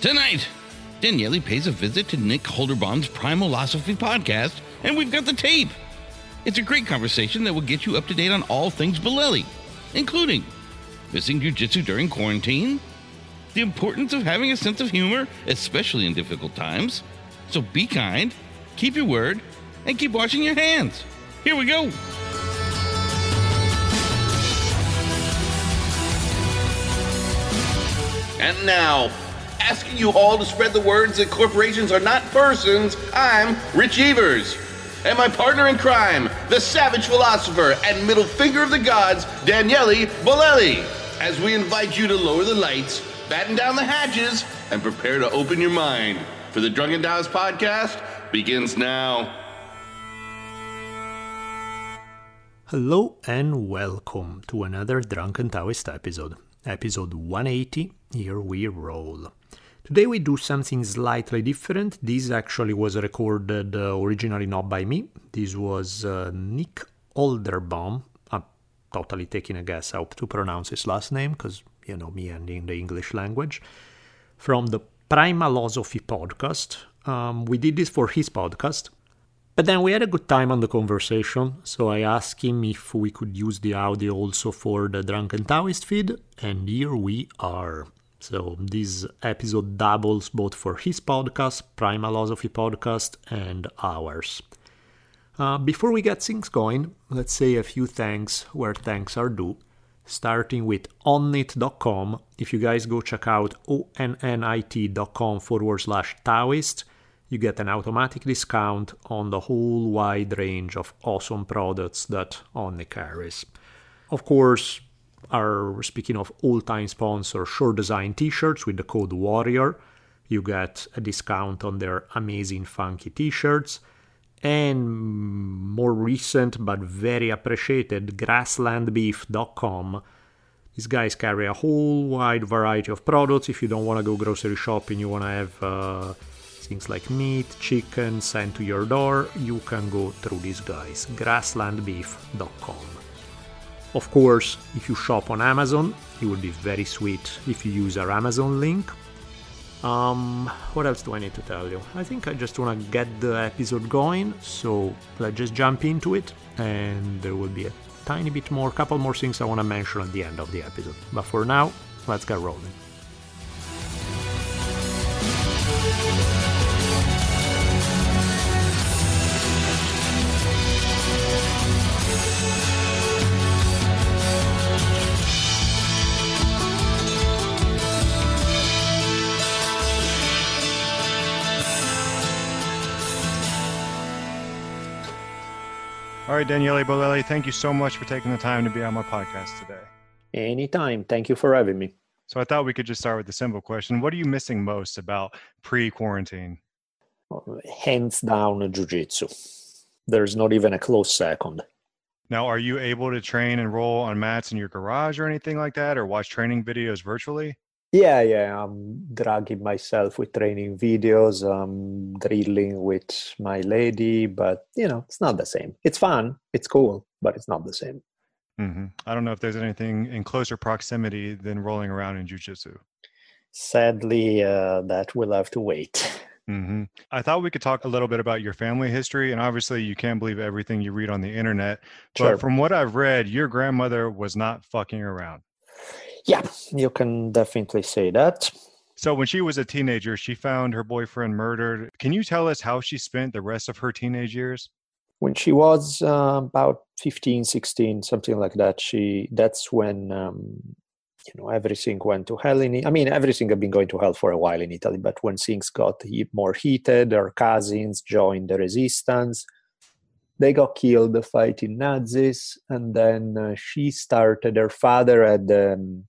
Tonight, Daniele pays a visit to Nick Holderbaum's Primalosophy podcast, and we've got the tape. It's a great conversation that will get you up to date on all things Bolelli, including missing jujitsu during quarantine, the importance of having a sense of humor, especially in difficult times. So be kind, keep your word, and keep washing your hands. Here we go. And now, asking you all to spread the words that corporations are not persons, I'm Rich Evers. And my partner in crime, the savage philosopher and middle finger of the gods, Daniele Bolelli, as we invite you to lower the lights, batten down the hatches, and prepare to open your mind. For the Drunken Taoist podcast begins now. Hello and welcome to another Drunken Taoist episode. Episode 180, here we roll. Today we do something slightly different. This actually was recorded uh, originally not by me. This was uh, Nick Olderbaum. I'm totally taking a guess how to pronounce his last name because, you know, me and in the English language. From the Primalosophy podcast. Um, we did this for his podcast. But then we had a good time on the conversation, so I asked him if we could use the audio also for the Drunken Taoist feed, and here we are. So this episode doubles both for his podcast, Primalosophy podcast, and ours. Uh, before we get things going, let's say a few thanks where thanks are due. Starting with onnit.com. If you guys go check out onnit.com forward slash Taoist, you get an automatic discount on the whole wide range of awesome products that Onnit carries. Of course, our speaking of all-time sponsor, Shore Design T-shirts with the code Warrior, you get a discount on their amazing funky T-shirts. And more recent but very appreciated, grasslandbeef.com. These guys carry a whole wide variety of products. If you don't want to go grocery shopping, you want to have uh, things like meat, chicken sent to your door, you can go through these guys. Grasslandbeef.com. Of course, if you shop on Amazon, it would be very sweet if you use our Amazon link. Um, what else do I need to tell you? I think I just want to get the episode going, so let's just jump into it, and there will be a tiny bit more, couple more things I want to mention at the end of the episode. But for now, let's get rolling. All right, Daniele Bolelli, thank you so much for taking the time to be on my podcast today. Anytime. Thank you for having me. So I thought we could just start with the simple question. What are you missing most about pre-quarantine? Hands down, jujitsu. There's not even a close second. Now, are you able to train and roll on mats in your garage or anything like that, or watch training videos virtually? Yeah, yeah. I'm dragging myself with training videos. I'm drilling with my lady, but you know, it's not the same. It's fun, it's cool, but it's not the same. Mm-hmm. I don't know if there's anything in closer proximity than rolling around in jujitsu. Sadly, uh, that will have to wait. Mm-hmm. I thought we could talk a little bit about your family history, and obviously, you can't believe everything you read on the internet. But Sure. from what I've read, your grandmother was not fucking around. Yeah, you can definitely say that. So when she was a teenager, she found her boyfriend murdered. Can you tell us how she spent the rest of her teenage years? when she was uh, about 15 16 something like that she that's when um, you know everything went to hell in i mean everything had been going to hell for a while in italy but when things got more heated her cousins joined the resistance they got killed fighting nazis and then uh, she started her father had um,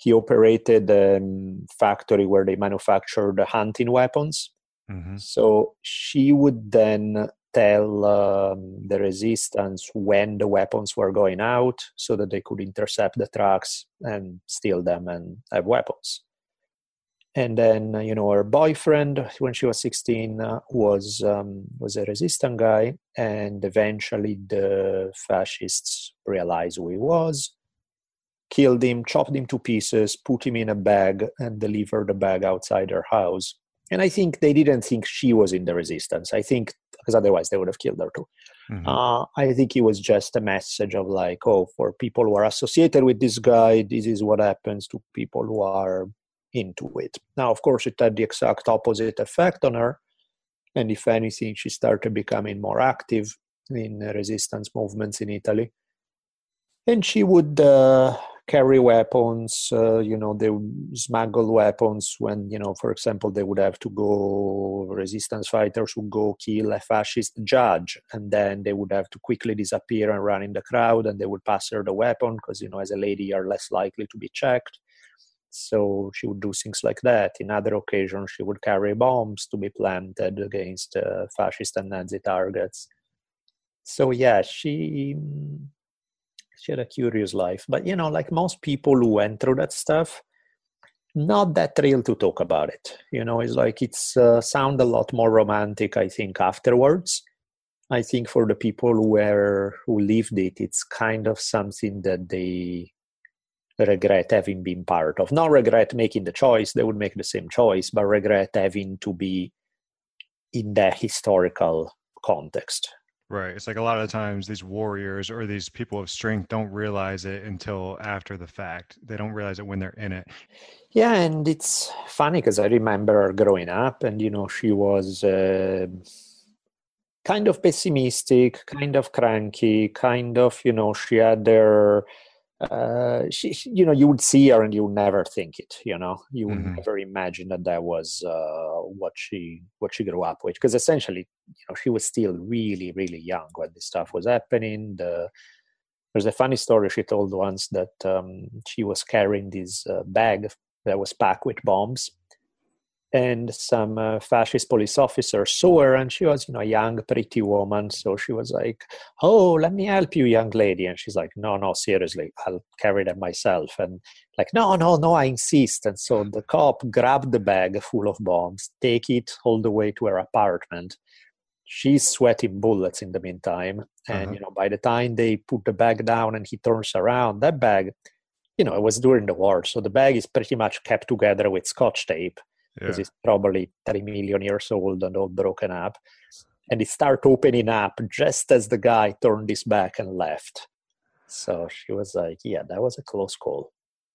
he operated a factory where they manufactured hunting weapons. Mm-hmm. So she would then tell um, the resistance when the weapons were going out so that they could intercept the trucks and steal them and have weapons and then you know her boyfriend when she was 16 uh, was um, was a resistant guy and eventually the fascists realized who he was killed him chopped him to pieces put him in a bag and delivered the bag outside her house and i think they didn't think she was in the resistance i think because otherwise they would have killed her too mm-hmm. uh, i think it was just a message of like oh for people who are associated with this guy this is what happens to people who are into it. Now, of course, it had the exact opposite effect on her. And if anything, she started becoming more active in resistance movements in Italy. And she would uh, carry weapons, uh, you know, they smuggle weapons when, you know, for example, they would have to go, resistance fighters would go kill a fascist judge, and then they would have to quickly disappear and run in the crowd, and they would pass her the weapon because, you know, as a lady, you're less likely to be checked so she would do things like that. In other occasions, she would carry bombs to be planted against uh, fascist and Nazi targets. So yeah, she she had a curious life. But you know, like most people who went through that stuff, not that thrilled to talk about it. You know, it's like it's uh, sound a lot more romantic. I think afterwards. I think for the people who were who lived it, it's kind of something that they regret having been part of. Not regret making the choice, they would make the same choice, but regret having to be in that historical context. Right. It's like a lot of the times these warriors or these people of strength don't realize it until after the fact. They don't realize it when they're in it. Yeah, and it's funny because I remember growing up, and you know, she was uh, kind of pessimistic, kind of cranky, kind of, you know, she had her uh, she, you know, you would see her and you would never think it. You know, you would mm-hmm. never imagine that that was uh, what she what she grew up with. Because essentially, you know, she was still really, really young when this stuff was happening. The, there's a funny story she told once that um, she was carrying this uh, bag that was packed with bombs, and some uh, fascist police officer saw her and she was you know a young pretty woman. So she was like oh let me help you young lady. And she's like no no seriously i'll carry them myself. And like no no no i insist. And so the cop grabbed the bag full of bombs take it all the way to her apartment. She's sweating bullets in the meantime. And uh-huh. you know by the time they put the bag down and he turns around that bag you know it was during the war so the bag is pretty much kept together with scotch tape because yeah. it's probably 30 million years old and all broken up. And it started opening up just as the guy turned his back and left. So she was like, Yeah, that was a close call.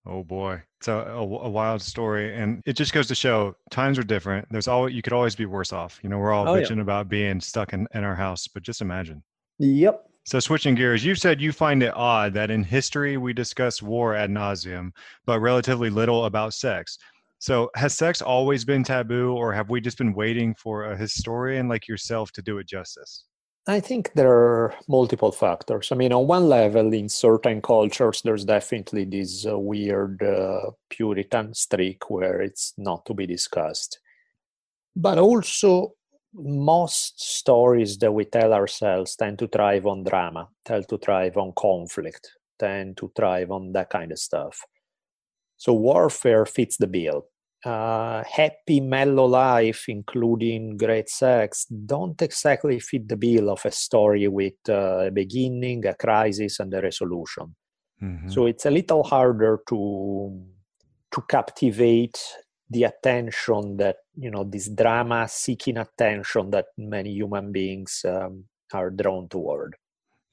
Oh boy, it's a, a, a, wild story, and it just goes to show times are different. There's always you could always be worse off. You know, we're all oh, bitching yeah. about being stuck in, in our house, but just imagine. Yep. So switching gears, you said you find it odd that in history we discuss war ad nauseum, but relatively little about sex. So, has sex always been taboo, or have we just been waiting for a historian like yourself to do it justice? I think there are multiple factors. I mean, on one level, in certain cultures, there's definitely this uh, weird uh, Puritan streak where it's not to be discussed. But also, most stories that we tell ourselves tend to thrive on drama, tend to thrive on conflict, tend to thrive on that kind of stuff. So warfare fits the bill uh, happy, mellow life, including great sex, don't exactly fit the bill of a story with uh, a beginning, a crisis, and a resolution. Mm-hmm. So it's a little harder to to captivate the attention that you know this drama seeking attention that many human beings um, are drawn toward.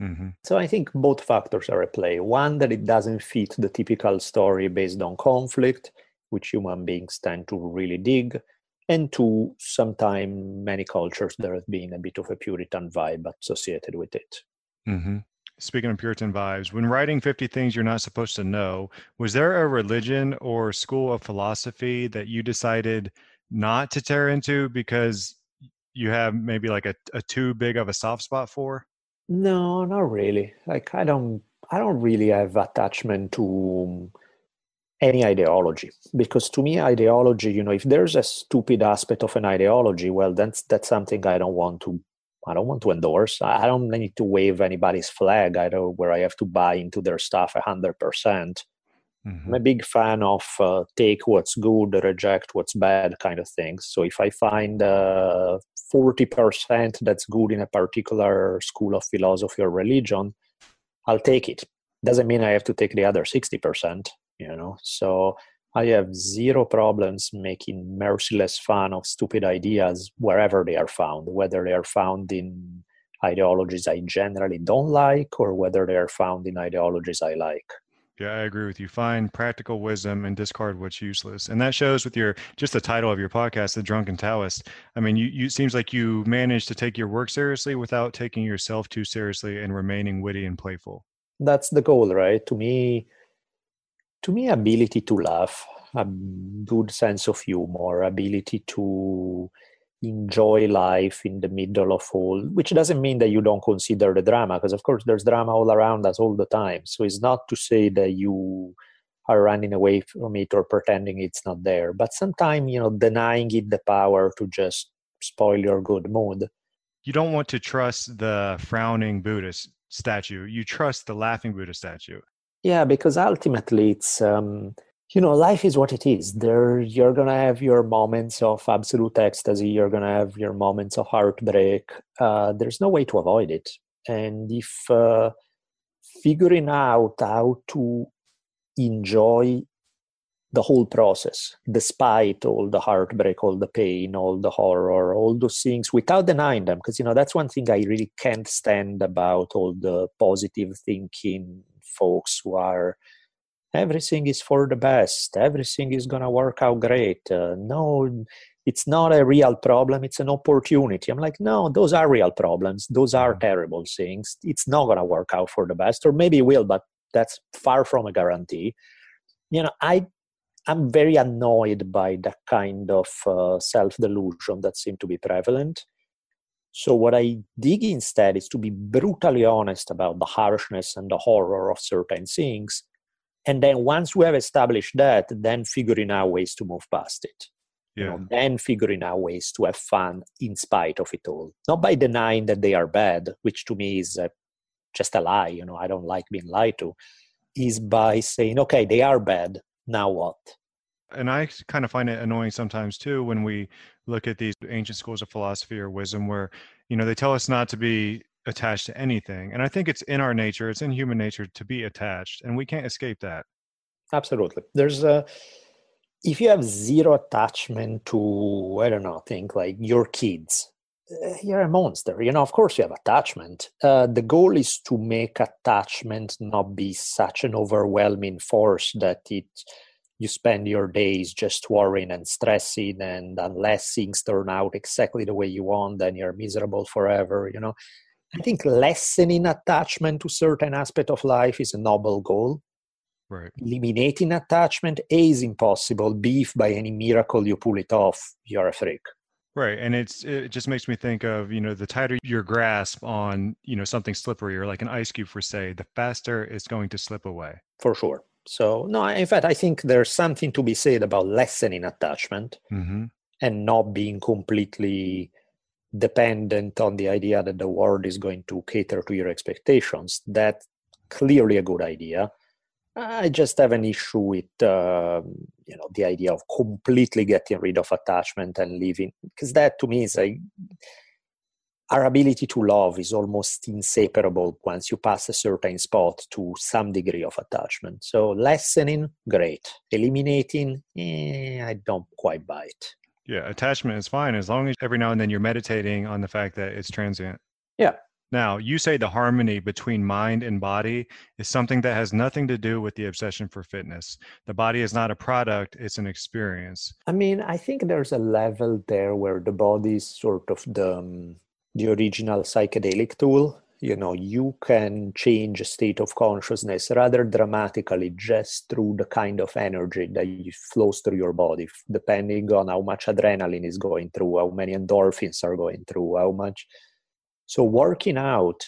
Mm-hmm. So I think both factors are at play. One that it doesn't fit the typical story based on conflict, which human beings tend to really dig. And two, sometimes many cultures there has been a bit of a Puritan vibe associated with it. Mm-hmm. Speaking of Puritan vibes, when writing 50 Things You're Not Supposed to Know, was there a religion or school of philosophy that you decided not to tear into because you have maybe like a, a too big of a soft spot for? No, not really. Like I don't I don't really have attachment to any ideology because to me ideology you know if there's a stupid aspect of an ideology well that's that's something i don't want to i don't want to endorse. I don't need to wave anybody's flag. I don't where i have to buy into their stuff 100% mm-hmm. i'm a big fan of uh, take what's good reject what's bad kind of things. So if i find uh, 40% that's good in a particular school of philosophy or religion i'll take it. Doesn't mean i have to take the other 60% you know? So i have zero problems making merciless fun of stupid ideas wherever they are found whether they are found in ideologies i generally don't like or whether they are found in ideologies i like yeah, I agree with you. Find practical wisdom and discard what's useless. And that shows with your just the title of your podcast, The Drunken Taoist. I mean, you you seems like you managed to take your work seriously without taking yourself too seriously and remaining witty and playful. That's the goal, right? To me, to me ability to laugh a good sense of humor ability to enjoy life in the middle of all which doesn't mean that you don't consider the drama because of course there's drama all around us all the time. So it's not to say that you are running away from it or pretending it's not there but sometimes you know denying it the power to just spoil your good mood. You don't want to trust the frowning buddhist statue. You trust the laughing buddha statue. Yeah, because ultimately it's um, you know life is what it is. There you're gonna have your moments of absolute ecstasy. You're gonna have your moments of heartbreak. Uh, there's no way to avoid it. And if uh, figuring out how to enjoy the whole process, despite all the heartbreak, all the pain, all the horror, all those things, without denying them. Because, you know, that's one thing I really can't stand about all the positive thinking folks who are everything is for the best. Everything is going to work out great. Uh, no it's not a real problem. It's an opportunity. I'm like no those are real problems. Those are mm-hmm. terrible things. It's not going to work out for the best or maybe it will but that's far from a guarantee. You know i i'm very annoyed by the kind of uh, self delusion that seem to be prevalent. So, what I dig instead is to be brutally honest about the harshness and the horror of certain things. And then, once we have established that, then figuring out ways to move past it. Yeah. You know, then figuring out ways to have fun in spite of it all. Not by denying that they are bad, which to me is uh, just a lie. You know, I don't like being lied to. Is by saying, okay, they are bad. Now what? and I kind of find it annoying sometimes too when we look at these ancient schools of philosophy or wisdom where, you know, they tell us not to be attached to anything. And I think it's in our nature, it's in human nature to be attached, and we can't escape that. Absolutely. There's a if you have zero attachment to I don't know, think like your kids, eh, you're a monster. You know, of course you have attachment. Uh, the goal is to make attachment not be such an overwhelming force that it you spend your days just worrying and stressing and unless things turn out exactly the way you want then you're miserable forever you know i think lessening attachment to certain aspect of life is a noble goal. Right. Eliminating attachment a is impossible b if by any miracle you pull it off you're a freak. Right and it's it just makes me think of you know the tighter your grasp on you know something slippery or like an ice cube for say the faster it's going to slip away. For sure. So, no, in fact, I think there's something to be said about lessening attachment mm-hmm. and not being completely dependent on the idea that the world is going to cater to your expectations. That's clearly a good idea. I just have an issue with uh, you know the idea of completely getting rid of attachment and leaving because that to me is like our ability to love is almost inseparable once you pass a certain spot to some degree of attachment. So lessening, great. Eliminating, eh, I don't quite buy it. Yeah, attachment is fine as long as every now and then you're meditating on the fact that it's transient. Yeah. Now, you say the harmony between mind and body is something that has nothing to do with the obsession for fitness. The body is not a product, it's an experience. I mean, I think there's a level there where the body is sort of the um, the original psychedelic tool you know you can change a state of consciousness rather dramatically just through the kind of energy that flows through your body depending on how much adrenaline is going through how many endorphins are going through how much so working out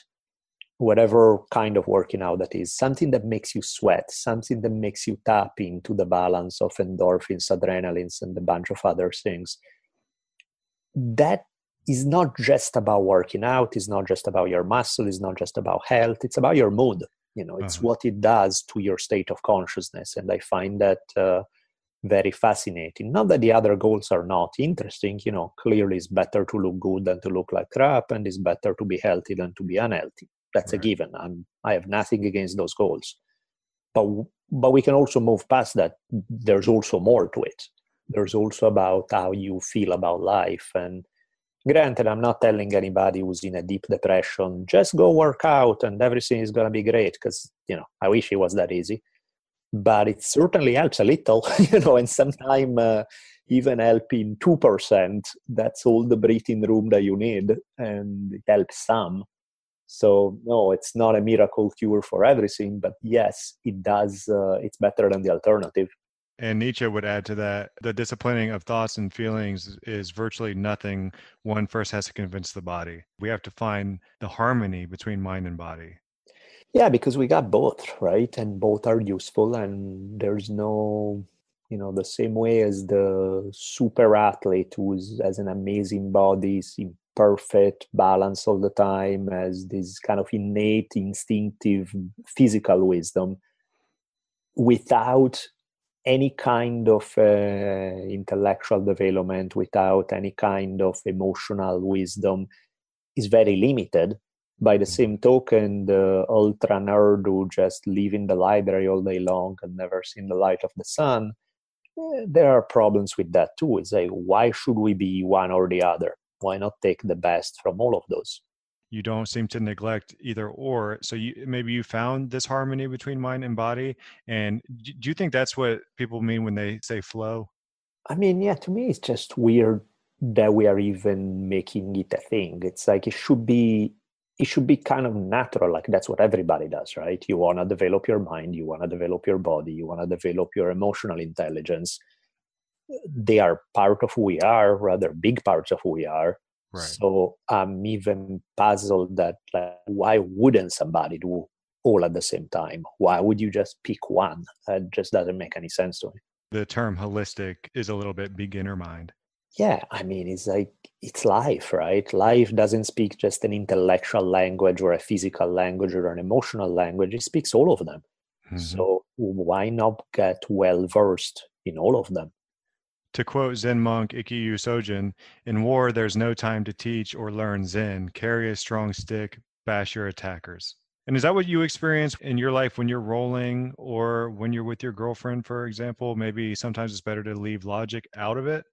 whatever kind of working out that is, something that makes you sweat, something that makes you tap into the balance of endorphins, adrenalines, and a bunch of other things. That is not just about working out, it's not just about your muscle, it's not just about health, it's about your mood. You know, it's uh-huh. what it does to your state of consciousness. And I find that uh, very fascinating. Not that the other goals are not interesting, you know, clearly it's better to look good than to look like crap, and it's better to be healthy than to be unhealthy that's right. a given. I'm, I have nothing against those goals. But, but we can also move past that. There's also more to it. There's also about how you feel about life. And granted, I'm not telling anybody who's in a deep depression, just go work out and everything is going to be great. Because, you know, I wish it was that easy. But it certainly helps a little, you know, and sometimes uh, even helping 2%, that's all the breathing room that you need. And it helps some so no, it's not a miracle cure for everything, but yes, it does. Uh, it's better than the alternative. And Nietzsche would add to that the disciplining of thoughts and feelings is virtually nothing. One first has to convince the body. We have to find the harmony between mind and body. Yeah, because we got both, right? And both are useful, and there's no, you know, the same way as the super athlete who has an amazing body, is perfect balance all the time, as this kind of innate, instinctive physical wisdom without any kind of uh, intellectual development, without any kind of emotional wisdom, is very limited. By the mm. same token, the ultra nerd who just live in the library all day long and never seen the light of the sun, eh, there are problems with that too. It's like, why should we be one or the other? why not take the best from all of those you don't seem to neglect either or so you maybe you found this harmony between mind and body and do you think that's what people mean when they say flow? I mean yeah to me it's just weird that we are even making it a thing. It's like it should be it should be kind of natural like that's what everybody does right? You want to develop your mind you want to develop your body you want to develop your emotional intelligence. They are part of who we are, rather big parts of who we are. Right. So I'm even puzzled that like, why wouldn't somebody do all at the same time? Why would you just pick one? It just doesn't make any sense to me. The term holistic is a little bit beginner mind. Yeah, I mean, it's like it's life, right? Life doesn't speak just an intellectual language or a physical language or an emotional language. It speaks all of them. Mm-hmm. So why not get well versed in all of them? To quote Zen monk Ikkyu Sojun, in war there's no time to teach or learn Zen. Carry a strong stick, bash your attackers. And is that what you experience in your life when you're rolling or when you're with your girlfriend, for example? Maybe sometimes it's better to leave logic out of it?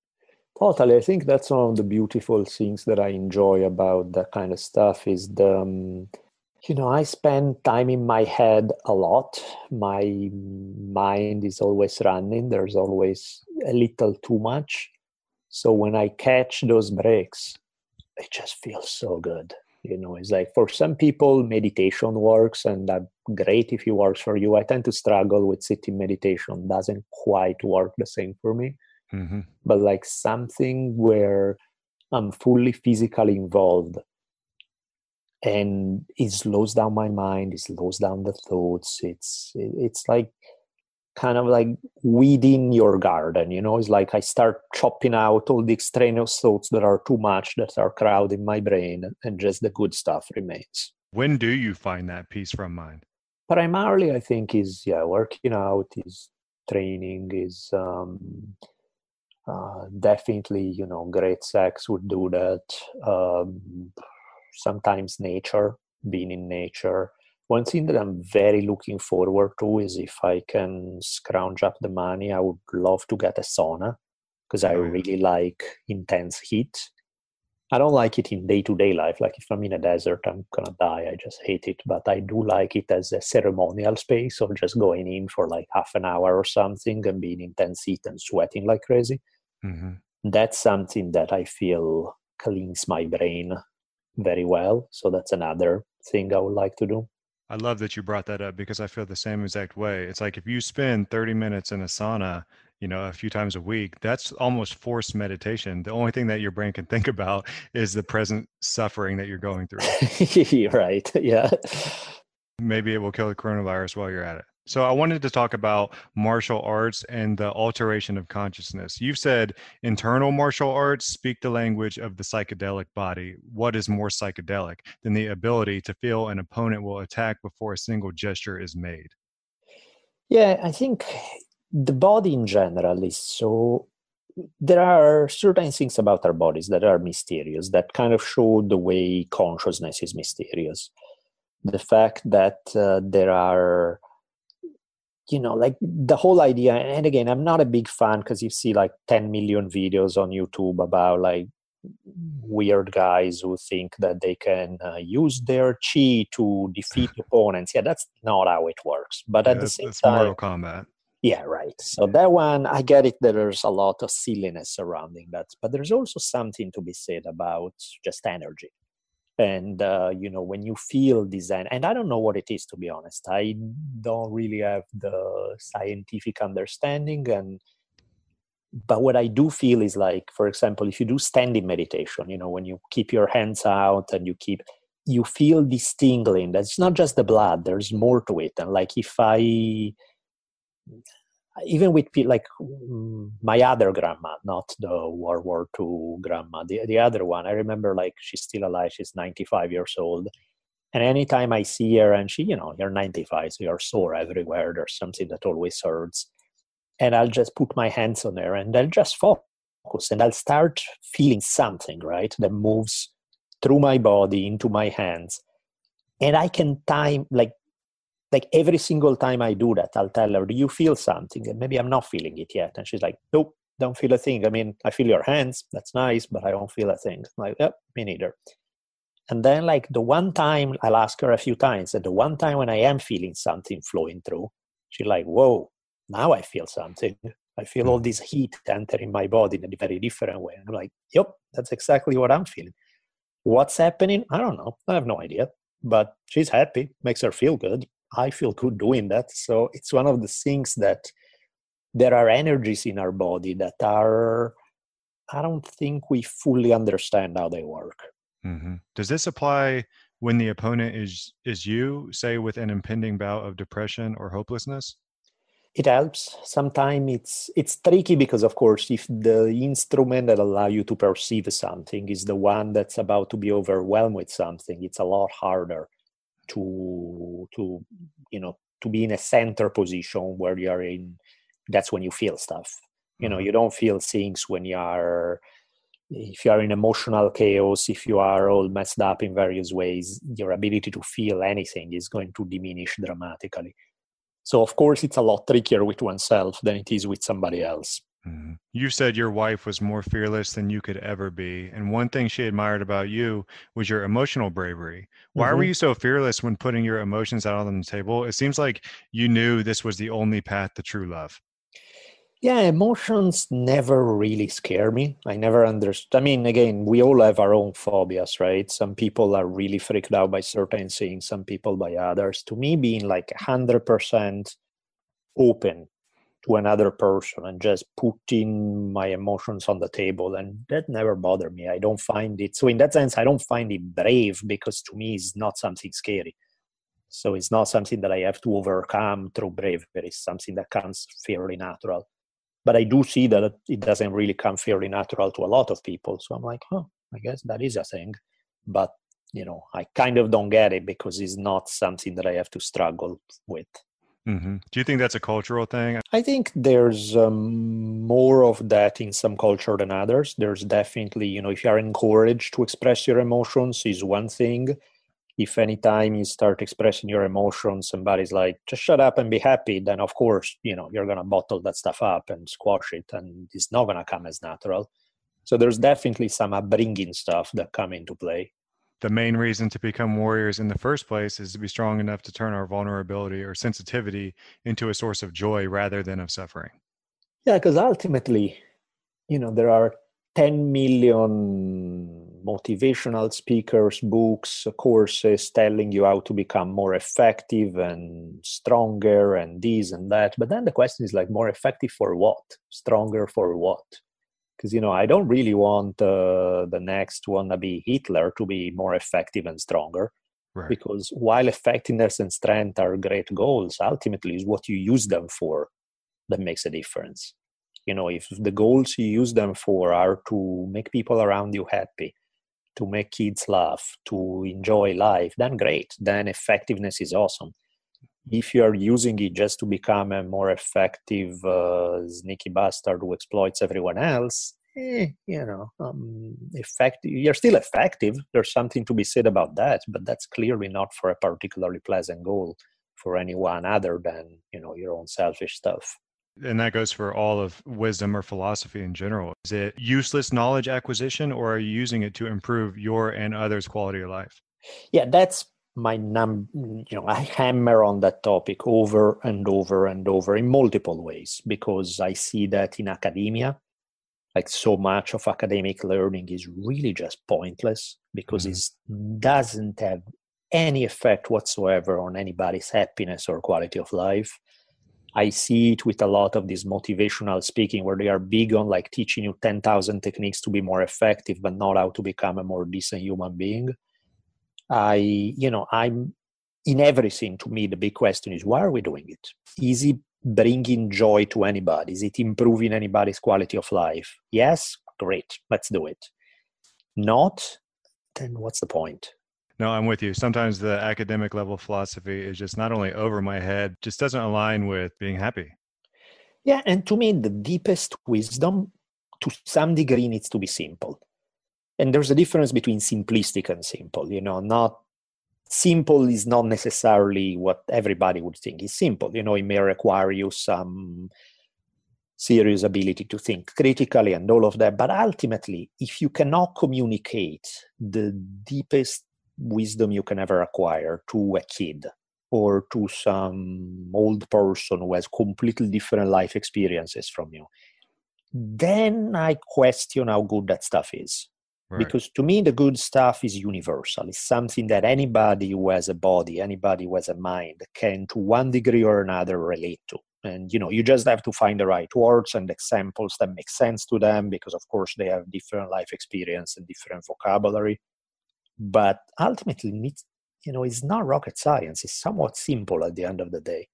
Totally. I think that's one of the beautiful things that I enjoy about that kind of stuff is the um, you know i spend time in my head a lot. My mind is always running. There's always a little too much. So when i catch those breaks it just feels so good. You know it's like for some people meditation works and that's great if it works for you. I tend to struggle with sitting meditation. Doesn't quite work the same for me. Mm-hmm. but like something where i'm fully physically involved and it slows down my mind it slows down the thoughts it's it's like kind of like weeding your garden you know? It's like i start chopping out all the extraneous thoughts that are too much that are crowding my brain and just the good stuff remains. When do you find that peace from mind? Primarily i think is yeah working out is training is um uh, definitely you know great sex would do that um sometimes nature, being in nature. One thing that I'm very looking forward to is if I can scrounge up the money, I would love to get a sauna because I really like intense heat. I don't like it in day to day life. Like if I'm in a desert, I'm gonna die. I just hate it. But I do like it as a ceremonial space of just going in for like half an hour or something and being intense heat and sweating like crazy. Mm-hmm. That's something that I feel cleans my brain very well. So that's another thing I would like to do. I love that you brought that up because I feel the same exact way. It's like if you spend 30 minutes in a sauna, you know, a few times a week, that's almost forced meditation. The only thing that your brain can think about is the present suffering that you're going through. right. Yeah. Maybe it will kill the coronavirus while you're at it. So I wanted to talk about martial arts and the alteration of consciousness. You've said internal martial arts speak the language of the psychedelic body. What is more psychedelic than the ability to feel an opponent will attack before a single gesture is made? Yeah, I think the body in general is so there are certain things about our bodies that are mysterious that kind of show the way consciousness is mysterious the fact that uh, there are you know like the whole idea and again i'm not a big fan because you see like 10 million videos on youtube about like weird guys who think that they can uh, use their chi to defeat opponents. Yeah that's not how it works but yeah, at the same time mortal combat yeah right. So that one i get it that there's a lot of silliness surrounding that but there's also something to be said about just energy and uh, you know when you feel design and i don't know what it is to be honest. I don't really have the scientific understanding and but what i do feel is like for example if you do standing meditation you know when you keep your hands out and you keep you feel this tingling that's not just the blood there's more to it. And like if i even with like mm, my other grandma, not the World War II grandma, the, the other one, I remember like she's still alive, she's 95 years old. And anytime I see her, and she, you know, you're 95, so you're sore everywhere, there's something that always hurts. And I'll just put my hands on her and I'll just focus and I'll start feeling something, right, that moves through my body into my hands. And I can time, like, like every single time I do that, I'll tell her, Do you feel something? And maybe I'm not feeling it yet. And she's like, Nope, don't feel a thing. I mean, I feel your hands. That's nice, but I don't feel a thing. I'm like, Yep, me neither. And then, like, the one time I'll ask her a few times, and the one time when I am feeling something flowing through, she's like, Whoa, now I feel something. I feel all mm. this heat entering my body in a very different way. And I'm like, Yep, that's exactly what I'm feeling. What's happening? I don't know. I have no idea. But she's happy, makes her feel good. I feel good doing that. So it's one of the things that there are energies in our body that are, I don't think we fully understand how they work. Mm-hmm. Does this apply when the opponent is is you, say, with an impending bout of depression or hopelessness? It helps. Sometimes it's it's tricky because, of course, if the instrument that allow you to perceive something is the one that's about to be overwhelmed with something, it's a lot harder to to you know to be in a center position where you are in that's when you feel stuff. You know mm-hmm. you don't feel things when you are if you are in emotional chaos if you are all messed up in various ways your ability to feel anything is going to diminish dramatically. So of course it's a lot trickier with oneself than it is with somebody else Mm-hmm. You said your wife was more fearless than you could ever be. And one thing she admired about you was your emotional bravery. Why mm-hmm. were you so fearless when putting your emotions out on the table? It seems like you knew this was the only path to true love. Yeah, emotions never really scare me. I never understood. I mean, again, we all have our own phobias, right? Some people are really freaked out by certain things, some people by others. To me, being like 100% open to another person and just putting my emotions on the table and that never bothered me. I don't find it so in that sense i don't find it brave because to me it's not something scary. So it's not something that i have to overcome through bravery. It's something that comes fairly natural. But i do see that it doesn't really come fairly natural to a lot of people. So i'm like oh i guess that is a thing. But you know i kind of don't get it because it's not something that i have to struggle with Mm-hmm. Do you think that's a cultural thing? I think there's um, more of that in some culture than others. There's definitely, you know, if you are encouraged to express your emotions, is one thing. If anytime you start expressing your emotions, somebody's like, just shut up and be happy, then of course, you know, you're going to bottle that stuff up and squash it, and it's not going to come as natural. So there's definitely some upbringing stuff that come into play the main reason to become warriors in the first place is to be strong enough to turn our vulnerability or sensitivity into a source of joy rather than of suffering. Yeah, because ultimately, you know, there are 10 million motivational speakers, books, courses telling you how to become more effective and stronger and this and that. But then the question is like, more effective for what? Stronger for what? Because, you know, I don't really want uh, the next wannabe Hitler to be more effective and stronger. Right. Because while effectiveness and strength are great goals, ultimately is what you use them for that makes a difference you know if the goals you use them for are to make people around you happy to make kids laugh to enjoy life then great then effectiveness is awesome if you are using it just to become a more effective uh, sneaky bastard who exploits everyone else eh, you know um, effective you're still effective there's something to be said about that but that's clearly not for a particularly pleasant goal for anyone other than you know your own selfish stuff and that goes for all of wisdom or philosophy in general. Is it useless knowledge acquisition or are you using it to improve your and others' quality of life? Yeah, that's my num you know i hammer on that topic over and over and over in multiple ways because i see that in academia like so much of academic learning is really just pointless because mm-hmm. it doesn't have any effect whatsoever on anybody's happiness or quality of life I see it with a lot of this motivational speaking where they are big on like teaching you 10,000 techniques to be more effective, but not how to become a more decent human being. I, you know, I'm in everything to me, the big question is why are we doing it? Is it bringing joy to anybody? Is it improving anybody's quality of life? Yes, great, let's do it. Not, then what's the point? No, I'm with you. Sometimes the academic level philosophy is just not only over my head, just doesn't align with being happy. Yeah, and to me, the deepest wisdom to some degree needs to be simple. And there's a difference between simplistic and simple, you know, not simple is not necessarily what everybody would think is simple. You know, it may require you some serious ability to think critically and all of that. But ultimately, if you cannot communicate the deepest wisdom you can ever acquire to a kid or to some old person who has completely different life experiences from you, then I question how good that stuff is. Right. Because to me, the good stuff is universal. It's something that anybody who has a body, anybody who has a mind, can to one degree or another relate to. And you know, you just have to find the right words and examples that make sense to them because, of course, they have different life experience and different vocabulary but ultimately you know it's not rocket science it's somewhat simple at the end of the day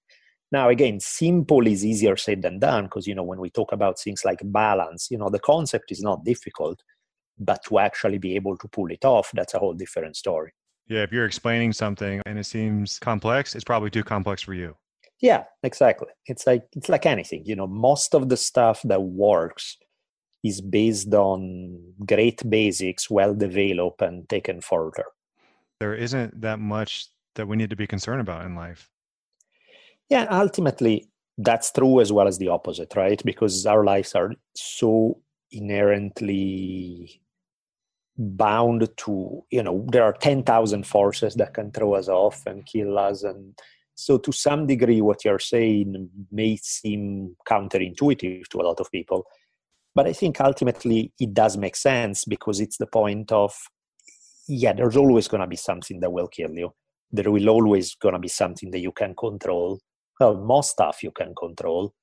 now again simple is easier said than done because you know when we talk about things like balance you know the concept is not difficult but to actually be able to pull it off that's a whole different story yeah if you're explaining something and it seems complex it's probably too complex for you yeah exactly it's like it's like anything you know most of the stuff that works is based on great basics, well developed and taken further. There isn't that much that we need to be concerned about in life. Yeah, ultimately, that's true as well as the opposite, right? Because our lives are so inherently bound to, you know, there are 10,000 forces that can throw us off and kill us. And so, to some degree, what you're saying may seem counterintuitive to a lot of people but I think ultimately it does make sense because it's the point of, yeah, there's always going to be something that will kill you. There will always going to be something that you can control. Well, most stuff you can control.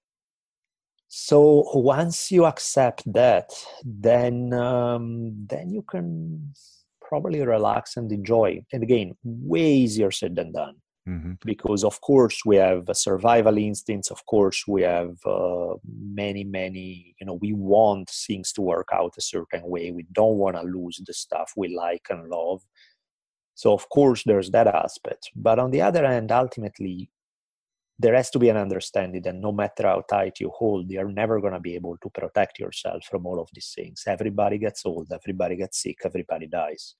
So once you accept that, then um, then you can probably relax and enjoy. And again, way easier said than done. Mm-hmm. Because of course we have a survival instincts. Of course we have uh, many, many. You know, we want things to work out a certain way. We don't want to lose the stuff we like and love. So of course there's that aspect. But on the other hand, ultimately, there has to be an understanding that no matter how tight you hold, you're never going to be able to protect yourself from all of these things. Everybody gets old. Everybody gets sick. Everybody dies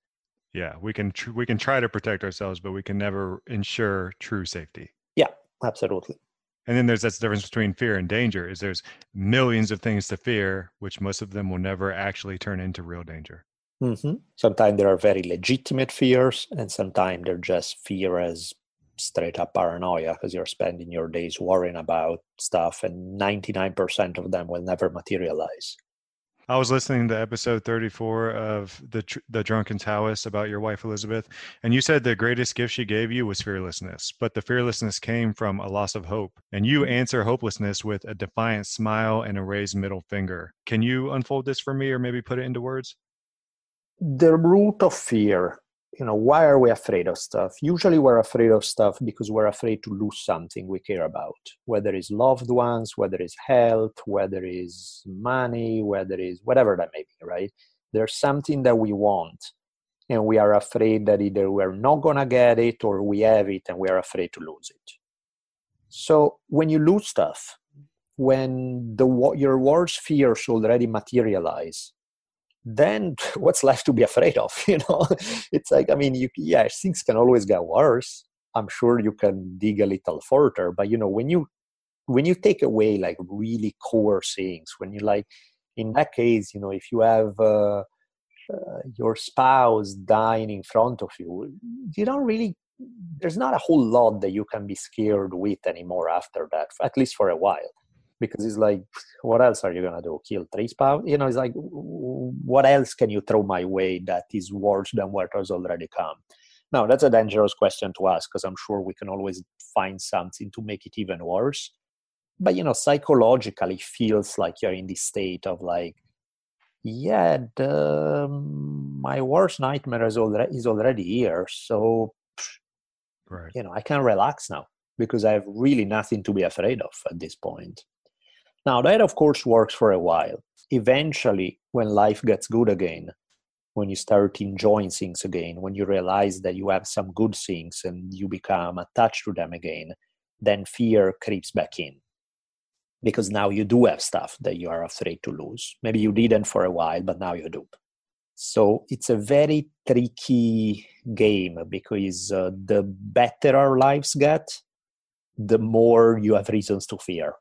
yeah we can tr- we can try to protect ourselves but we can never ensure true safety yeah absolutely and then there's that difference between fear and danger is there's millions of things to fear which most of them will never actually turn into real danger mm-hmm. sometimes there are very legitimate fears and sometimes they're just fear as straight up paranoia because you're spending your days worrying about stuff and 99% of them will never materialize I was listening to episode 34 of the the Drunken Taoist about your wife Elizabeth, and you said the greatest gift she gave you was fearlessness, but the fearlessness came from a loss of hope. And you answer hopelessness with a defiant smile and a raised middle finger. Can you unfold this for me, or maybe put it into words? The root of fear you know why are we afraid of stuff? Usually we're afraid of stuff because we're afraid to lose something we care about whether it's loved ones whether it's health whether it's money whether it's whatever that may be right? There's something that we want and we are afraid that either we're not going to get it or we have it and we're afraid to lose it. So when you lose stuff when the your worst fears already materialize then what's left to be afraid of you know? It's like i mean you yeah things can always get worse. I'm sure you can dig a little further but you know when you when you take away like really core things when you like in that case you know if you have uh, uh, your spouse dying in front of you you don't really there's not a whole lot that you can be scared with anymore after that at least for a while because it's like what else are you gonna do? Kill three spouse you know it's like what else can you throw my way that is worse than what has already come? Now that's a dangerous question to ask because i'm sure we can always find something to make it even worse. But you know psychologically feels like you're in this state of like yeah the, my worst nightmare is already is already here so right. you know i can relax now because i have really nothing to be afraid of at this point now, that of course works for a while. Eventually, when life gets good again, when you start enjoying things again, when you realize that you have some good things and you become attached to them again, then fear creeps back in. Because now you do have stuff that you are afraid to lose. Maybe you didn't for a while, but now you do. So it's a very tricky game because uh, the better our lives get, the more you have reasons to fear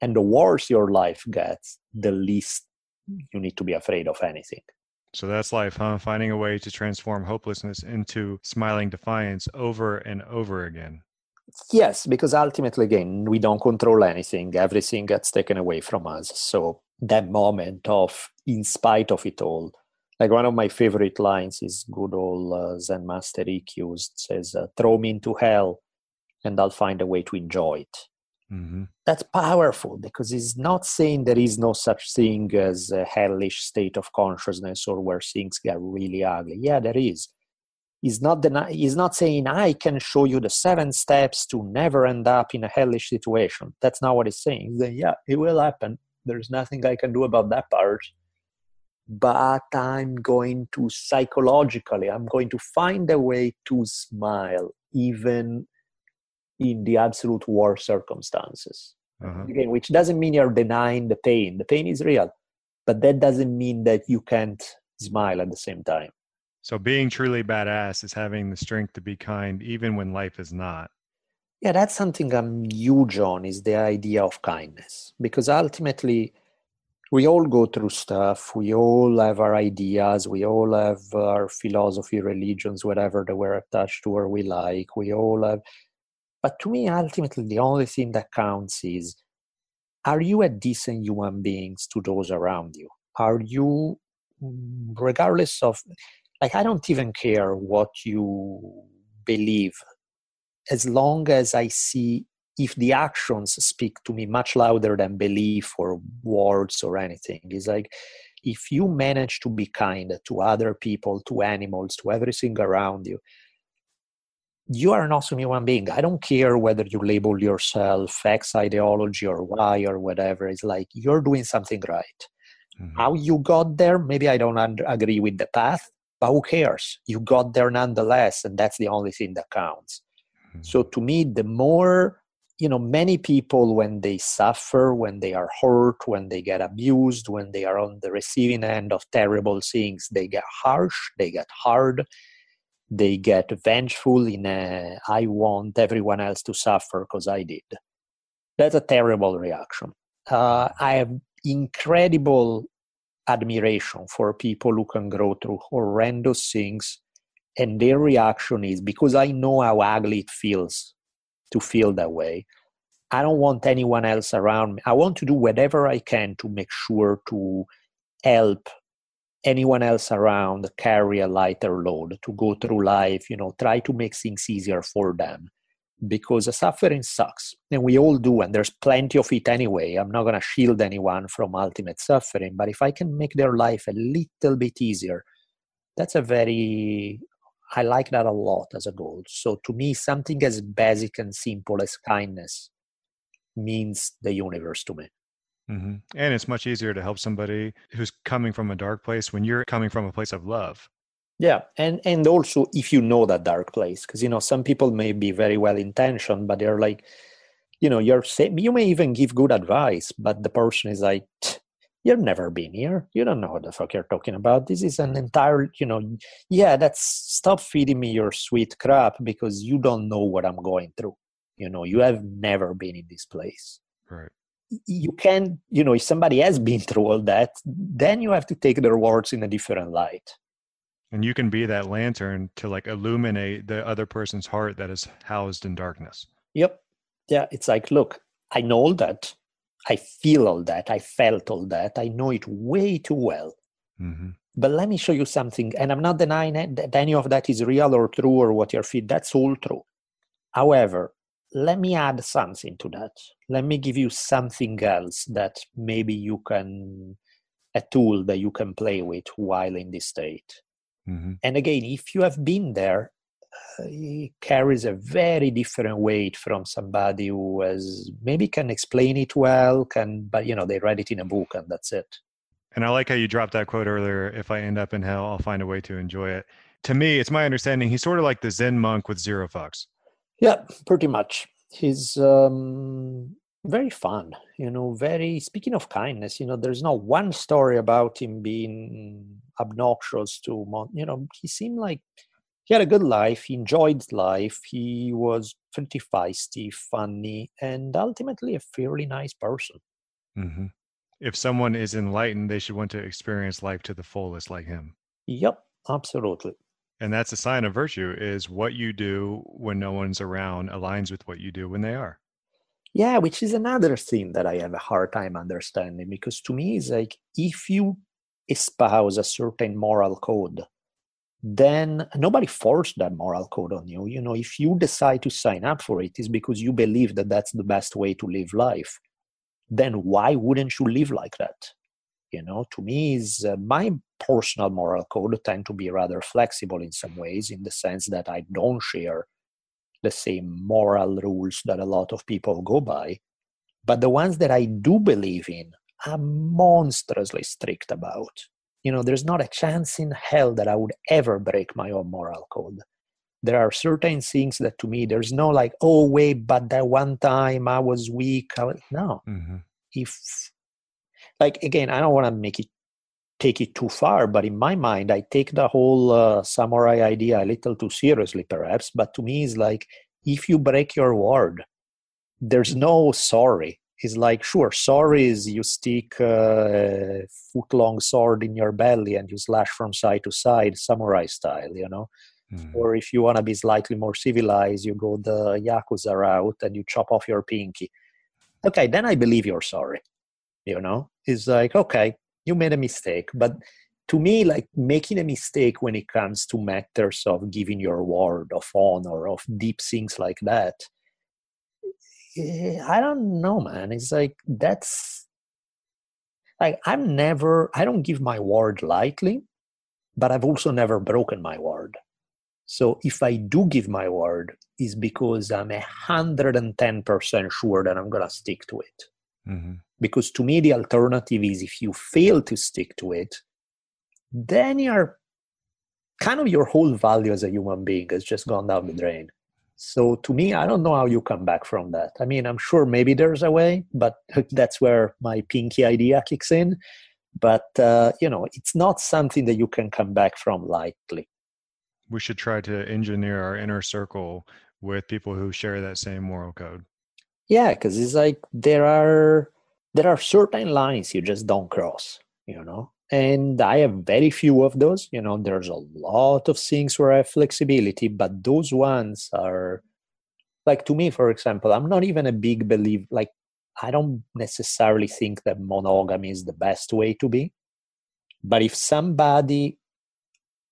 and the worse your life gets the least you need to be afraid of anything. So that's life huh? Finding a way to transform hopelessness into smiling defiance over and over again. Yes because ultimately again we don't control anything. Everything gets taken away from us. So that moment of in spite of it all like one of my favorite lines is good old uh, zen master Ikkyu says uh, throw me into hell and i'll find a way to enjoy it Mm-hmm. That's powerful because it's not saying there is no such thing as a hellish state of consciousness or where things get really ugly. Yeah, there is. He's not, deni- he's not saying, I can show you the seven steps to never end up in a hellish situation. That's not what he's saying. He's saying, yeah, it will happen. There's nothing I can do about that part. But I'm going to psychologically, I'm going to find a way to smile even in the absolute war circumstances. Uh-huh. Again, which doesn't mean you're denying the pain. The pain is real, but that doesn't mean that you can't smile at the same time. So being truly badass is having the strength to be kind even when life is not. Yeah, that's something I'm huge on is the idea of kindness. Because ultimately we all go through stuff, we all have our ideas, we all have our philosophy, religions, whatever that we're attached to or we like. We all have but to me, ultimately, the only thing that counts is are you a decent human being to those around you? Are you, regardless of, like, I don't even care what you believe, as long as I see if the actions speak to me much louder than belief or words or anything. It's like, if you manage to be kind to other people, to animals, to everything around you, you are an awesome human being. I don't care whether you label yourself X ideology or Y or whatever. It's like you're doing something right. Mm-hmm. How you got there, maybe I don't under- agree with the path, but who cares? You got there nonetheless, and that's the only thing that counts. Mm-hmm. So to me, the more, you know, many people when they suffer, when they are hurt, when they get abused, when they are on the receiving end of terrible things, they get harsh, they get hard, they get vengeful in a i want everyone else to suffer because i did. That's a terrible reaction. Uh, i have incredible admiration for people who can grow through horrendous things and their reaction is because i know how ugly it feels to feel that way. I don't want anyone else around me. I want to do whatever i can to make sure to help anyone else around carry a lighter load to go through life you know try to make things easier for them. Because suffering sucks and we all do and there's plenty of it anyway. I'm not going to shield anyone from ultimate suffering but if i can make their life a little bit easier that's a very i like that a lot as a goal. So to me something as basic and simple as kindness means the universe to me mm-hmm. and it's much easier to help somebody who's coming from a dark place when you're coming from a place of love. Yeah and and also if you know that dark place because you know some people may be very well intentioned but they're like you know you're saying you may even give good advice but the person is like you've never been here. You don't know what the fuck you're talking about. This is an entire you know yeah that's stop feeding me your sweet crap because you don't know what i'm going through. You know you have never been in this place. Right you can you know if somebody has been through all that then you have to take their words in a different light. And you can be that lantern to like illuminate the other person's heart that is housed in darkness. Yep. Yeah it's like look i know all that. I feel all that. I felt all that. I know it way too well. Mm-hmm. but let me show you something and i'm not denying that any of that is real or true or what you're feeling that's all true. However let me add something to that let me give you something else that maybe you can a tool that you can play with while in this state Mm-hmm. And again, if you have been there, uh, it carries a very different weight from somebody who has maybe can explain it well, can but you know they read it in a book and that's it. And I like how you dropped that quote earlier. If I end up in hell, I'll find a way to enjoy it. To me, it's my understanding he's sort of like the Zen monk with zero fucks. Yeah, pretty much. He's um, very fun you know very speaking of kindness you know there's not one story about him being obnoxious to you know he seemed like he had a good life he enjoyed life he was pretty feisty funny and ultimately a fairly nice person mm-hmm. if someone is enlightened they should want to experience life to the fullest like him yep absolutely and that's a sign of virtue is what you do when no one's around aligns with what you do when they are yeah, which is another thing that I have a hard time understanding because to me it's like if you espouse a certain moral code, then nobody forced that moral code on you. You know, if you decide to sign up for it, it's because you believe that that's the best way to live life. Then why wouldn't you live like that? You know, to me, is uh, my personal moral code tend to be rather flexible in some ways, in the sense that I don't share the same moral rules that a lot of people go by. But the ones that I do believe in, I'm monstrously strict about. You know, there's not a chance in hell that I would ever break my own moral code. There are certain things that to me, there's no like, oh, wait, but that one time I was weak. I was, no. Mm-hmm. If, like, again, I don't want to make it take it too far, but in my mind, I take the whole uh, samurai idea a little too seriously, perhaps. But to me, it's like if you break your word, there's no sorry. It's like, sure, sorry is you stick a foot long sword in your belly and you slash from side to side, samurai style, you know? Mm. Or if you want to be slightly more civilized, you go the Yakuza route and you chop off your pinky. Okay, then I believe you're sorry. You know? It's like, okay, you made a mistake but to me like making a mistake when it comes to matters of giving your word of honor of deep things like that eh, i don't know man. It's like that's like i'm never i don't give my word lightly but i've also never broken my word. So if i do give my word is because i'm a hundred and ten percent sure that i'm gonna stick to it. Mm-hmm. Because to me, the alternative is if you fail to stick to it, then you're kind of your whole value as a human being has just gone down the drain. So to me, I don't know how you come back from that. I mean, I'm sure maybe there's a way, but that's where my pinky idea kicks in. But uh, you know, it's not something that you can come back from lightly. We should try to engineer our inner circle with people who share that same moral code. Yeah, because it's like there are there are certain lines you just don't cross you know? And i have very few of those you know? There's a lot of things where i have flexibility but those ones are like to me for example i'm not even a big believer like i don't necessarily think that monogamy is the best way to be. But if somebody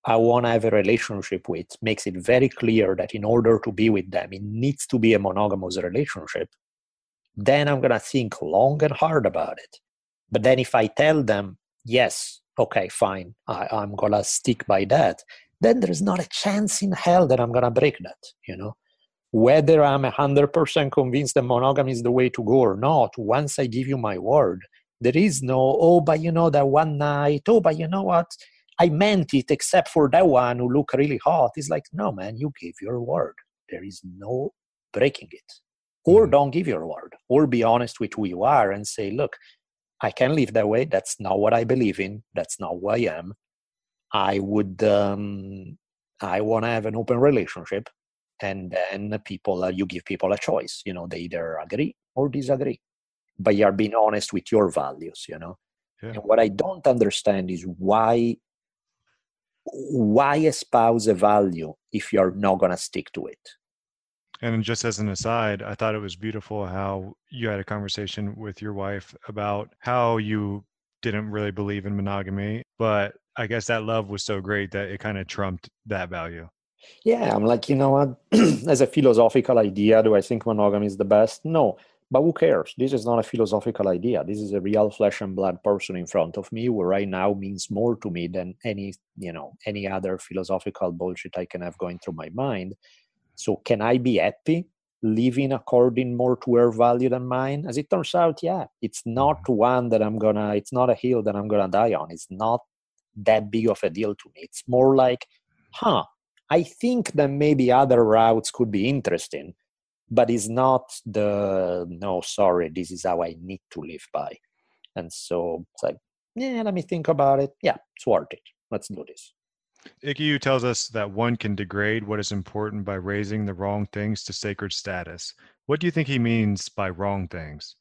I want to have a relationship with makes it very clear that in order to be with them, it needs to be a monogamous relationship, then I'm going to think long and hard about it. But then if I tell them, yes, okay, fine, I, I'm going to stick by that, then there's not a chance in hell that I'm going to break that, you know? Whether I'm 100% convinced that monogamy is the way to go or not, once I give you my word, there is no, oh, but you know, that one night, oh, but you know what? I meant it except for that one who looked really hot. It's like, no, man, you gave your word. There is no breaking it. Or don't give your word. Or be honest with who you are and say, look, I can live that way. That's not what I believe in. That's not who I am. I would, um, I want to have an open relationship. And then people, uh, you give people a choice. You know, they either agree or disagree. But you are being honest with your values, you know. Yeah. And what I don't understand is why why espouse a value if you're not going to stick to it? And just as an aside, I thought it was beautiful how you had a conversation with your wife about how you didn't really believe in monogamy, but I guess that love was so great that it kind of trumped that value. Yeah, I'm like, you know what? as a philosophical idea, do I think monogamy is the best? No. But who cares? This is not a philosophical idea. This is a real flesh and blood person in front of me who right now means more to me than any, you know, any other philosophical bullshit I can have going through my mind. So can I be happy living according more to her value than mine? As it turns out, yeah. It's not mm-hmm. one that I'm gonna it's not a hill that I'm gonna die on. It's not that big of a deal to me. It's more like, huh, I think that maybe other routes could be interesting but it's not the no sorry this is how i need to live by and so it's like yeah let me think about it yeah it's worth it let's do this Ikkyu tells us that one can degrade what is important by raising the wrong things to sacred status. What do you think he means by wrong things?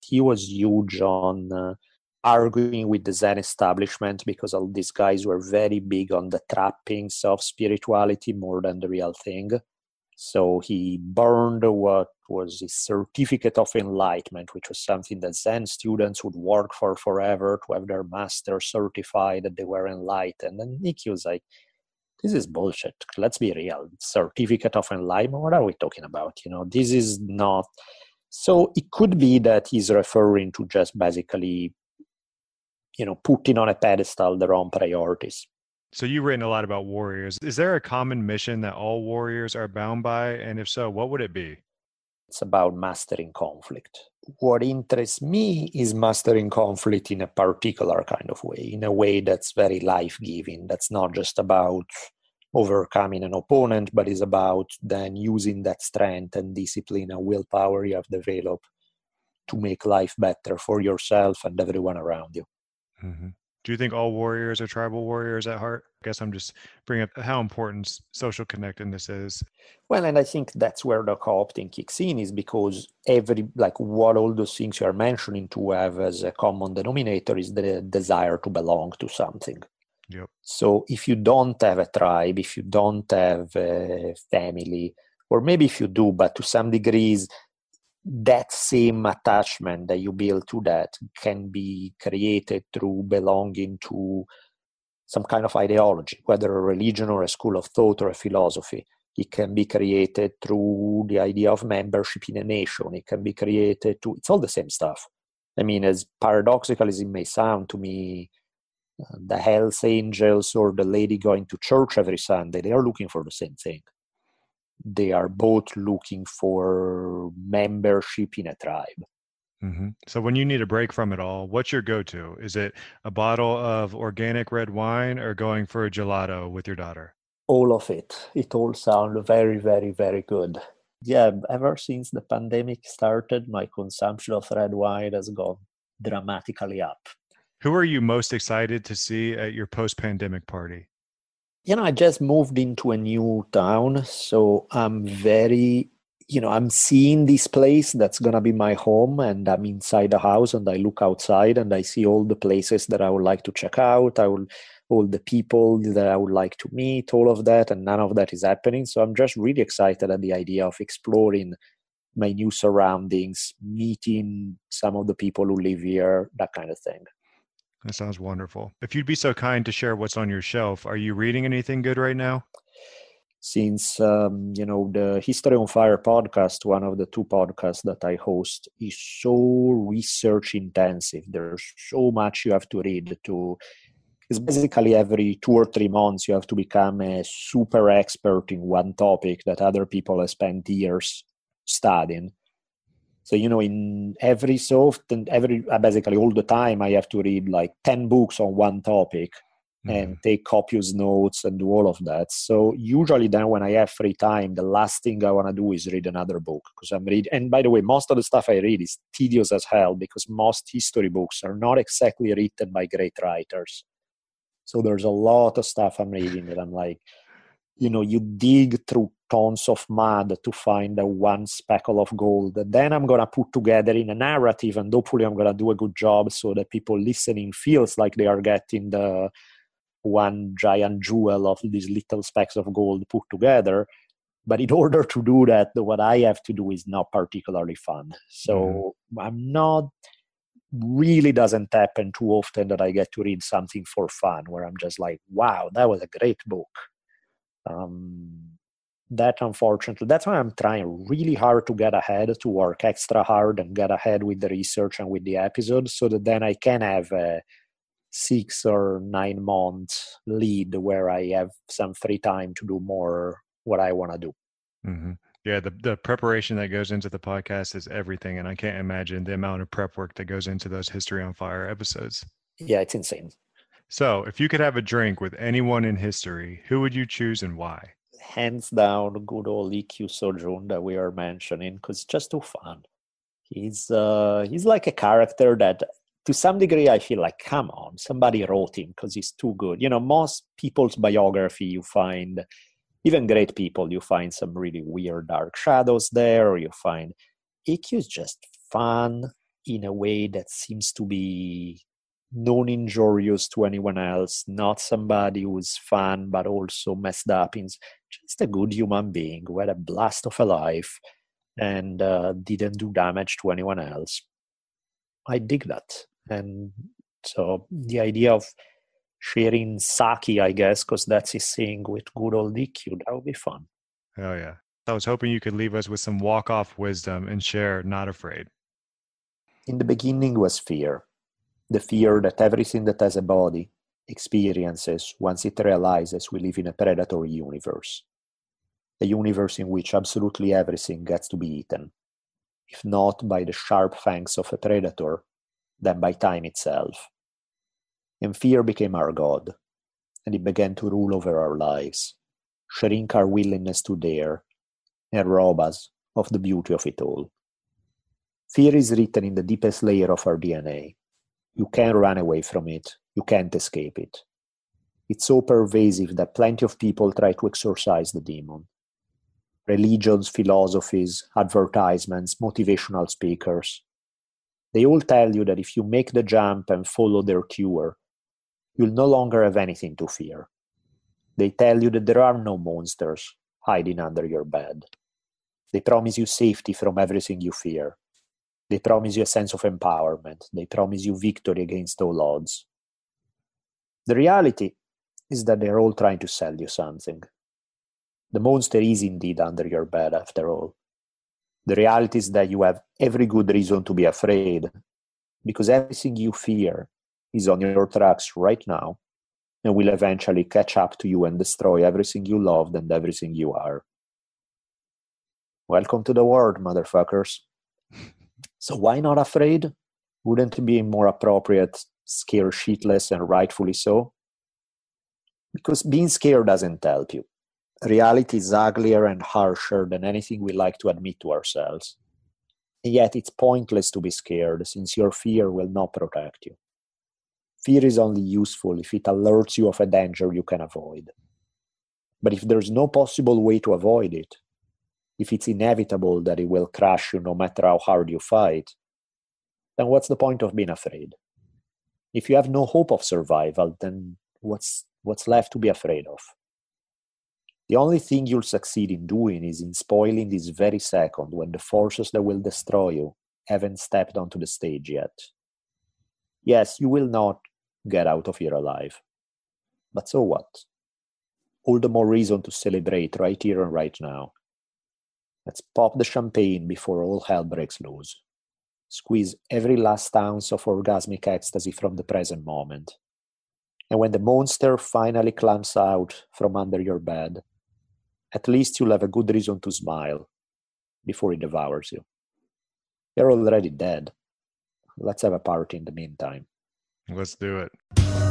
He was huge on uh, arguing with the Zen establishment because all these guys were very big on the trappings of spirituality more than the real thing. So he burned what was his certificate of enlightenment, which was something that Zen students would work for forever to have their master certified that they were enlightened. And Ikkyu was like, this is bullshit. Let's be real. Certificate of enlightenment, what are we talking about? You know, this is not. So it could be that he's referring to just basically, you know, putting on a pedestal their own priorities. So you've written a lot about warriors. Is there a common mission that all warriors are bound by? And if so, what would it be? It's about mastering conflict. What interests me is mastering conflict in a particular kind of way, in a way that's very life giving. That's not just about overcoming an opponent, but is about then using that strength and discipline and willpower you have developed to make life better for yourself and everyone around you. Mm-hmm. Do you think all warriors are tribal warriors at heart? I guess I'm just bringing up how important social connectedness is. Well, and I think that's where the co-opting kicks in is because every like what all those things you are mentioning to have as a common denominator is the desire to belong to something. Yep. So if you don't have a tribe, if you don't have a family, or maybe if you do, but to some degrees that same attachment that you build to that can be created through belonging to some kind of ideology, whether a religion or a school of thought or a philosophy. It can be created through the idea of membership in a nation. It can be created to, it's all the same stuff. I mean, as paradoxical as it may sound to me, uh, the Hells Angels or the lady going to church every Sunday, they are looking for the same thing they are both looking for membership in a tribe. Mm-hmm. So when you need a break from it all, what's your go-to? Is it a bottle of organic red wine or going for a gelato with your daughter? All of it. It all sounds very, very, very good. Yeah, ever since the pandemic started, my consumption of red wine has gone dramatically up. Who are you most excited to see at your post-pandemic party? You know, I just moved into a new town, so I'm very, you know, I'm seeing this place that's gonna be my home, and I'm inside the house, and I look outside, and I see all the places that I would like to check out. I will, all the people that I would like to meet, all of that, and none of that is happening. So I'm just really excited at the idea of exploring my new surroundings, meeting some of the people who live here, that kind of thing. That sounds wonderful. If you'd be so kind to share what's on your shelf, are you reading anything good right now? Since um, you know the History on Fire podcast, one of the two podcasts that I host, is so research intensive. There's so much you have to read to. It's basically every two or three months you have to become a super expert in one topic that other people have spent years studying so you know in every soft and every uh, basically all the time i have to read like 10 books on one topic mm-hmm. and take copious notes and do all of that so usually then when i have free time the last thing i want to do is read another book because i'm reading and by the way most of the stuff i read is tedious as hell because most history books are not exactly written by great writers so there's a lot of stuff i'm reading that i'm like you know you dig through tons of mud to find one speckle of gold. Then i'm going to put together in a narrative and hopefully i'm going to do a good job so that people listening feels like they are getting the one giant jewel of these little specks of gold put together. But in order to do that what i have to do is not particularly fun. So mm. i'm not really doesn't happen too often that i get to read something for fun where i'm just like wow that was a great book. Um, that unfortunately that's why i'm trying really hard to get ahead to work extra hard and get ahead with the research and with the episodes so that then i can have a six or nine month lead where i have some free time to do more what i want to do mm-hmm. yeah the, the preparation that goes into the podcast is everything and i can't imagine the amount of prep work that goes into those history on fire episodes yeah it's insane so, if you could have a drink with anyone in history, who would you choose and why? Hands down, good old Ikkyu Sojun that we are mentioning, because it's just too fun. He's uh, he's like a character that, to some degree, I feel like, come on, somebody wrote him because he's too good. You know, most people's biography, you find, even great people, you find some really weird dark shadows there, or you find Ikkyu is just fun in a way that seems to be non injurious to anyone else, not somebody who's fun but also messed up. He's just a good human being who had a blast of a life and uh, didn't do damage to anyone else. I dig that. And so the idea of sharing sake, I guess, because that's his thing with good old Ikkyu, that would be fun. Oh, yeah. I was hoping you could leave us with some walk off wisdom and share Not Afraid. In the beginning was fear the fear that everything that has a body experiences once it realizes we live in a predatory universe. A universe in which absolutely everything gets to be eaten, if not by the sharp fangs of a predator, then by time itself. And fear became our God, and it began to rule over our lives, shrink our willingness to dare, and rob us of the beauty of it all. Fear is written in the deepest layer of our DNA, you can't run away from it. You can't escape it. It's so pervasive that plenty of people try to exorcise the demon. Religions, philosophies, advertisements, motivational speakers. They all tell you that if you make the jump and follow their cure, you'll no longer have anything to fear. They tell you that there are no monsters hiding under your bed. They promise you safety from everything you fear. They promise you a sense of empowerment. They promise you victory against all odds. The reality is that they're all trying to sell you something. The monster is indeed under your bed, after all. The reality is that you have every good reason to be afraid because everything you fear is on your tracks right now and will eventually catch up to you and destroy everything you loved and everything you are. Welcome to the world, motherfuckers. So why not afraid? Wouldn't it be more appropriate scare shitless and rightfully so? Because being scared doesn't help you. Reality is uglier and harsher than anything we like to admit to ourselves. And yet it's pointless to be scared since your fear will not protect you. Fear is only useful if it alerts you of a danger you can avoid. But if there's no possible way to avoid it, if it's inevitable that it will crush you no matter how hard you fight, then what's the point of being afraid? If you have no hope of survival, then what's what's left to be afraid of? The only thing you'll succeed in doing is in spoiling this very second when the forces that will destroy you haven't stepped onto the stage yet. Yes, you will not get out of here alive. But so what? All the more reason to celebrate right here and right now. Let's pop the champagne before all hell breaks loose. Squeeze every last ounce of orgasmic ecstasy from the present moment. And when the monster finally climbs out from under your bed, at least you'll have a good reason to smile before he devours you. You're already dead. Let's have a party in the meantime. Let's do it.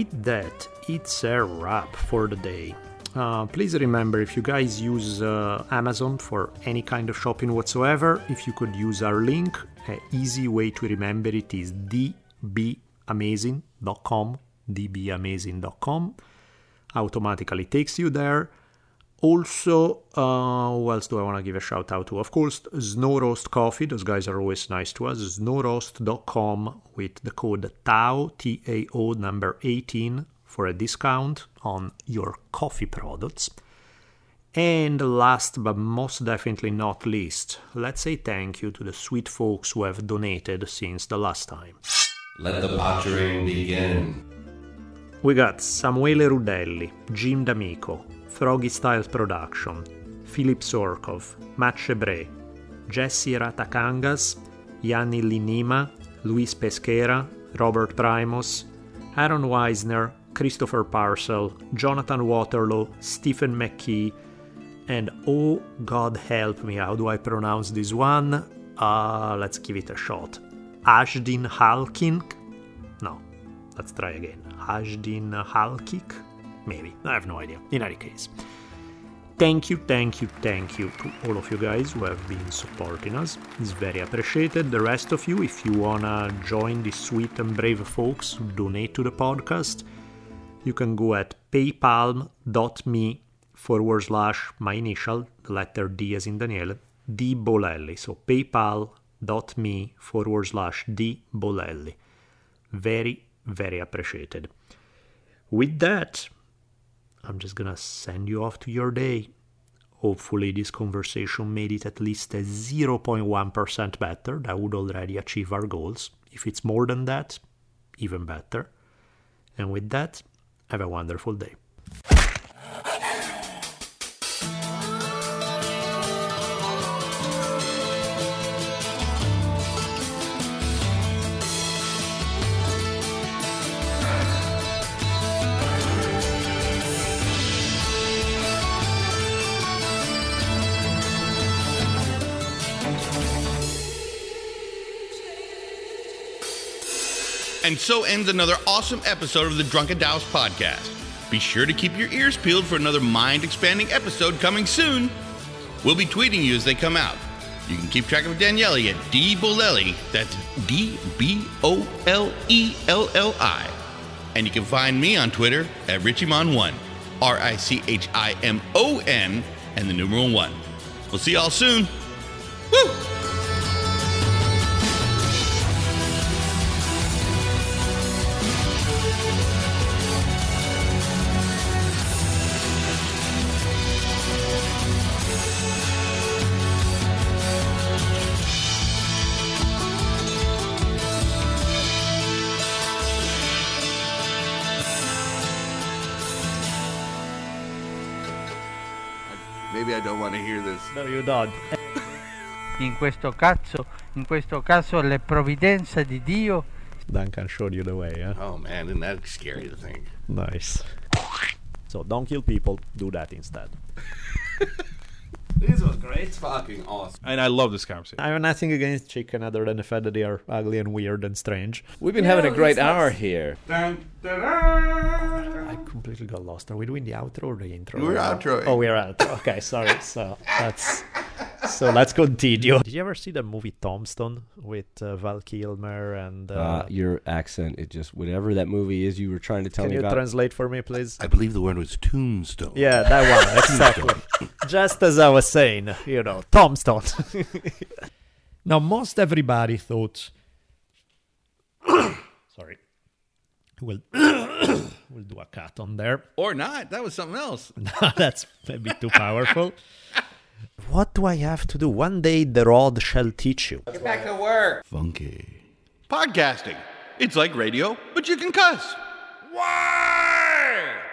With that, it's a wrap for the day. Uh, please remember if you guys use uh, Amazon for any kind of shopping whatsoever, if you could use our link, an easy way to remember it is dbamazing.com. dbamazing.com automatically takes you there. Also, uh, who else do I want to give a shout out to? Of course, Snow Roast Coffee. Those guys are always nice to us. Snowroast.com with the code TAO, T A O number 18 for a discount on your coffee products. And last but most definitely not least, let's say thank you to the sweet folks who have donated since the last time. Let the pottering begin. We got Samuele Rudelli, Jim D'Amico, Froggy Style Production, Philip Sorkov, Matt Chebre, Jesse Ratakangas, Yanni Linima, Luis Pesquera, Robert Primos, Aaron Weisner, Christopher Parcel, Jonathan Waterloo, Stephen McKee, and oh God help me, how do I pronounce this one? Uh, let's give it a shot. Ashdin Halkin? No, let's try again. Ashdin Halkik? Maybe, I have no idea. In any case, thank you, thank you, thank you to all of you guys who have been supporting us. It's very appreciated. The rest of you, if you wanna join the sweet and brave folks who donate to the podcast, you can go at paypal.me forward slash my initial, the letter D as in Daniele, D Bolelli. So paypal.me forward slash D Bolelli. Very, very appreciated. With that, I'm just gonna send you off to your day. Hopefully, this conversation made it at least a 0.1% better. That would already achieve our goals. If it's more than that, even better. And with that, have a wonderful day. And so ends another awesome episode of the Drunken Taoist podcast. Be sure to keep your ears peeled for another mind expanding episode coming soon. We'll be tweeting you as they come out. You can keep track of Daniele at D Bolelli, that's D B O L E L L I. And you can find me on Twitter at Richimon1, R I C H I M O N, and the numeral 1. We'll see y'all soon. Woo! Want to hear this. No, you don't. In questo caso, in questo caso le provvidenze di Dio Duncan showed you the way, yeah? Oh man, isn't that scary to think? Nice. So don't kill people, do that instead. This was great. Fucking awesome. And I love this conversation. I have nothing against chicken other than the fact that they are ugly and weird and strange. We've been having a great hour here. Dun, dun, dun. I completely got lost. Are we doing the outro or the intro? We're outroing. Oh, we're outro. Okay, sorry. So that's so let's continue. Did you ever see the movie Tombstone with uh, Val Kilmer and? Uh, Uh, your accent, it just whatever that movie is you were trying to tell me. can you about. translate for me, please? I believe the word was tombstone. Yeah, that one exactly. Just as I was saying, you know, Tombstone. now, most everybody thought Sorry. We'll, we'll do a cut on there. Or not. That was something else. no, That's a bit too powerful. What do I have to do? One day the rod shall teach you. Get back to work. Funky. Podcasting. It's like radio, but you can cuss. Why?